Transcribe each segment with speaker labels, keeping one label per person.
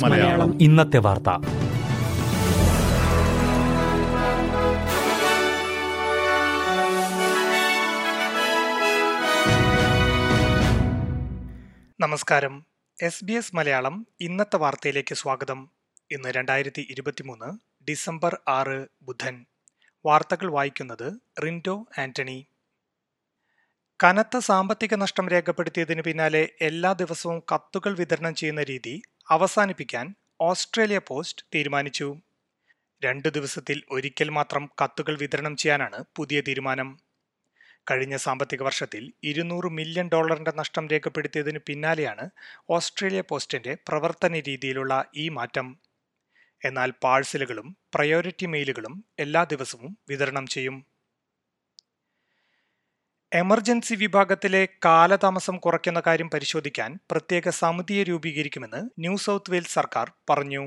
Speaker 1: മലയാളം.
Speaker 2: ഇന്നത്തെ വാർത്ത.
Speaker 3: നമസ്കാരം. എസ് ബി എസ് മലയാളം ഇന്നത്തെ വാർത്തയിലേക്ക് സ്വാഗതം. ഇന്ന് രണ്ടായിരത്തി ഇരുപത്തിമൂന്ന് ഡിസംബർ ആറ് ബുധൻ. വാർത്തകൾ വായിക്കുന്നത് റിൻഡോ ആന്റണി. കനത്ത സാമ്പത്തിക നഷ്ടം രേഖപ്പെടുത്തിയതിനു പിന്നാലെ എല്ലാ ദിവസവും കത്തുകൾ വിതരണം ചെയ്യുന്ന രീതി അവസാനിപ്പിക്കാൻ ഓസ്ട്രേലിയ പോസ്റ്റ് തീരുമാനിച്ചു. രണ്ട് ദിവസത്തിൽ ഒരിക്കൽ മാത്രം കത്തുകൾ വിതരണം ചെയ്യാനാണ് പുതിയ തീരുമാനം. കഴിഞ്ഞ സാമ്പത്തിക വർഷത്തിൽ ഇരുന്നൂറ് മില്യൺ ഡോളറിന്റെ നഷ്ടം രേഖപ്പെടുത്തിയതിനു പിന്നാലെയാണ് ഓസ്ട്രേലിയ പോസ്റ്റിന്റെ പ്രവർത്തന രീതിയിലുള്ള ഈ മാറ്റം. എന്നാൽ പാഴ്സലുകളും പ്രയോറിറ്റി മെയിലുകളും എല്ലാ ദിവസവും വിതരണം ചെയ്യും. എമർജൻസി വിഭാഗത്തിലെ കാലതാമസം കുറയ്ക്കുന്ന കാര്യം പരിശോധിക്കാൻ പ്രത്യേക സമിതിയെ രൂപീകരിക്കുമെന്ന് ന്യൂ സൗത്ത് വെയിൽസ് സർക്കാർ പറഞ്ഞു.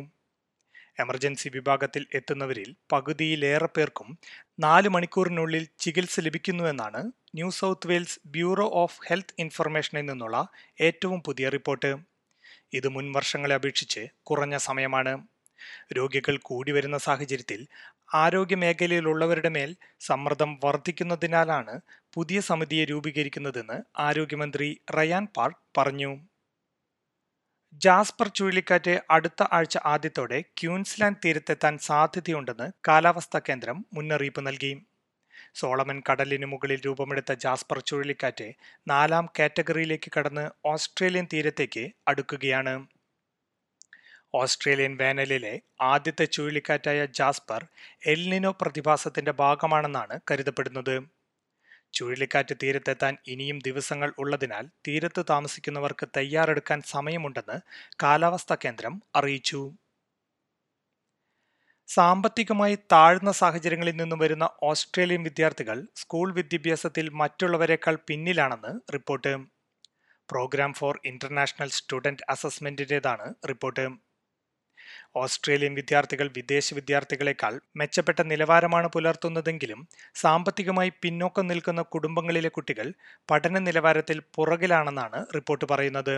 Speaker 3: എമർജൻസി വിഭാഗത്തിൽ എത്തുന്നവരിൽ പകുതിയിലേറെ പേർക്കും നാല് മണിക്കൂറിനുള്ളിൽ ചികിത്സ ലഭിക്കുന്നുവെന്നാണ് New South Wales Bureau of Health ഇൻഫർമേഷനിൽ നിന്നുള്ള ഏറ്റവും പുതിയ റിപ്പോർട്ട്. ഇത് മുൻ വർഷങ്ങളെ അപേക്ഷിച്ച് കുറഞ്ഞ സമയമാണ്. രോഗികൾ കൂടി വരുന്ന സാഹചര്യത്തിൽ ആരോഗ്യ മേഖലയിലുള്ളവരുടെ മേൽ സമ്മർദ്ദം വർദ്ധിക്കുന്നതിനാലാണ് പുതിയ സമിതിയെ രൂപീകരിക്കുന്നതെന്ന് ആരോഗ്യമന്ത്രി റയാൻ പാർക്ക് പറഞ്ഞു. ജാസ്പർ ചുഴലിക്കാറ്റ് അടുത്ത ആഴ്ച ആദ്യത്തോടെ ക്യൂൻസ്ലാൻഡ് തീരത്തെത്താൻ സാധ്യതയുണ്ടെന്ന് കാലാവസ്ഥാ കേന്ദ്രം മുന്നറിയിപ്പ് നൽകി. സോളമൻ കടലിനു മുകളിൽ രൂപമെടുത്ത ജാസ്പർ ചുഴലിക്കാറ്റ് നാലാം കാറ്റഗറിയിലേക്ക് കടന്ന് ഓസ്ട്രേലിയൻ തീരത്തേക്ക് അടുക്കുകയാണ്. ഓസ്ട്രേലിയൻ വേനലിലെ ആദ്യത്തെ ചുഴലിക്കാറ്റായ ജാസ്പർ എൽനിനോ പ്രതിഭാസത്തിന്റെ ഭാഗമാണെന്നാണ് കരുതപ്പെടുന്നത്. ചുഴലിക്കാറ്റ് തീരത്തെത്താൻ ഇനിയും ദിവസങ്ങൾ ഉള്ളതിനാൽ തീരത്ത് താമസിക്കുന്നവർക്ക് തയ്യാറെടുക്കാൻ സമയമുണ്ടെന്ന് കാലാവസ്ഥാ കേന്ദ്രം അറിയിച്ചു. സാമ്പത്തികമായി താഴ്ന്ന സാഹചര്യങ്ങളിൽ നിന്നും വരുന്ന ഓസ്ട്രേലിയൻ വിദ്യാർത്ഥികൾ സ്കൂൾ വിദ്യാഭ്യാസത്തിൽ മറ്റുള്ളവരെക്കാൾ പിന്നിലാണെന്ന് report. Programme for international student അസസ്മെന്റിന്റേതാണ് report. Australian വിദ്യാർത്ഥികൾ വിദേശ വിദ്യാർത്ഥികളെക്കാൾ മെച്ചപ്പെട്ട നിലവാരമാണ് പുലർത്തുന്നതെങ്കിലും സാമ്പത്തികമായി പിന്നോക്കം നിൽക്കുന്ന കുടുംബങ്ങളിലെ കുട്ടികൾ പഠന നിലവാരത്തിൽ പുറകിലാണെന്നാണ് റിപ്പോർട്ട് പറയുന്നത്.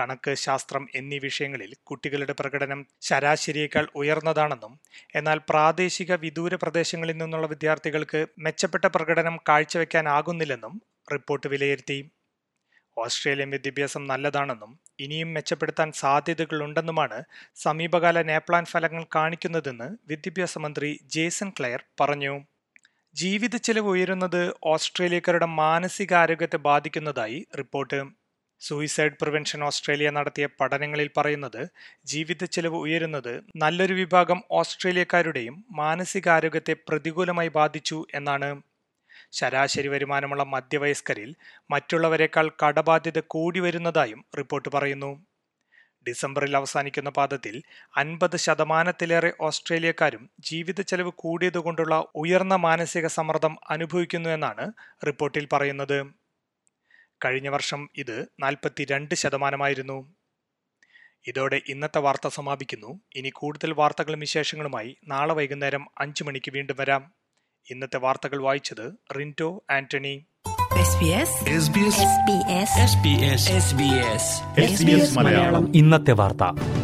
Speaker 3: കണക്ക് ശാസ്ത്രം എന്നീ വിഷയങ്ങളിൽ കുട്ടികളുടെ പ്രകടനം ശരാശരിയേക്കാൾ ഉയർന്നതാണെന്നും എന്നാൽ പ്രാദേശിക വിദൂര പ്രദേശങ്ങളിൽ നിന്നുള്ള വിദ്യാർത്ഥികൾക്ക് മെച്ചപ്പെട്ട പ്രകടനം കാഴ്ചവെക്കാനാകുന്നില്ലെന്നും റിപ്പോർട്ട് വിലയിരുത്തി. ഓസ്ട്രേലിയൻ വിദ്യാഭ്യാസം നല്ലതാണെന്നും ഇനിയും മെച്ചപ്പെടുത്താൻ സാധ്യതകളുണ്ടെന്നുമാണ് സമീപകാല നേപ്ലാൻ ഫലങ്ങൾ കാണിക്കുന്നതെന്ന് വിദ്യാഭ്യാസ മന്ത്രി ജേസൺ ക്ലെയർ പറഞ്ഞു. ജീവിത ചെലവ് ഉയരുന്നത് ഓസ്ട്രേലിയക്കാരുടെ മാനസികാരോഗ്യത്തെ ബാധിക്കുന്നതായി റിപ്പോർട്ട്. സൂയിസൈഡ് പ്രിവെൻഷൻ ഓസ്ട്രേലിയ നടത്തിയ പഠനങ്ങളിൽ പറയുന്നത് ജീവിത ചെലവ് ഉയരുന്നത് നല്ലൊരു വിഭാഗം ഓസ്ട്രേലിയക്കാരുടെയും മാനസികാരോഗ്യത്തെ പ്രതികൂലമായി ബാധിച്ചു എന്നാണ്. ശരാശരി വരുമാനമുള്ള മധ്യവയസ്കരിൽ മറ്റുള്ളവരെക്കാൾ കടബാധ്യത കൂടി വരുന്നതായും റിപ്പോർട്ട് പറയുന്നു. ഡിസംബറിൽ അവസാനിക്കുന്ന പാദത്തിൽ അൻപത് ശതമാനത്തിലേറെ ഓസ്ട്രേലിയക്കാരും ജീവിത ചെലവ് കൂടിയതുകൊണ്ടുള്ള ഉയർന്ന മാനസിക സമ്മർദ്ദം അനുഭവിക്കുന്നു എന്നാണ് റിപ്പോർട്ടിൽ പറയുന്നത്. കഴിഞ്ഞ വർഷം ഇത് നാൽപ്പത്തിരണ്ട് ശതമാനമായിരുന്നു. ഇതോടെ ഇന്നത്തെ വാർത്ത സമാപിക്കുന്നു. ഇനി കൂടുതൽ വാർത്തകളും വിശേഷങ്ങളുമായി നാളെ വൈകുന്നേരം അഞ്ചു മണിക്ക് വീണ്ടും വരാം. ഇന്നത്തെ വാർത്തകൾ വായിച്ചത് റിന്റോ ആന്റണി.
Speaker 1: മലയാളം.
Speaker 2: ഇന്നത്തെ വാർത്ത.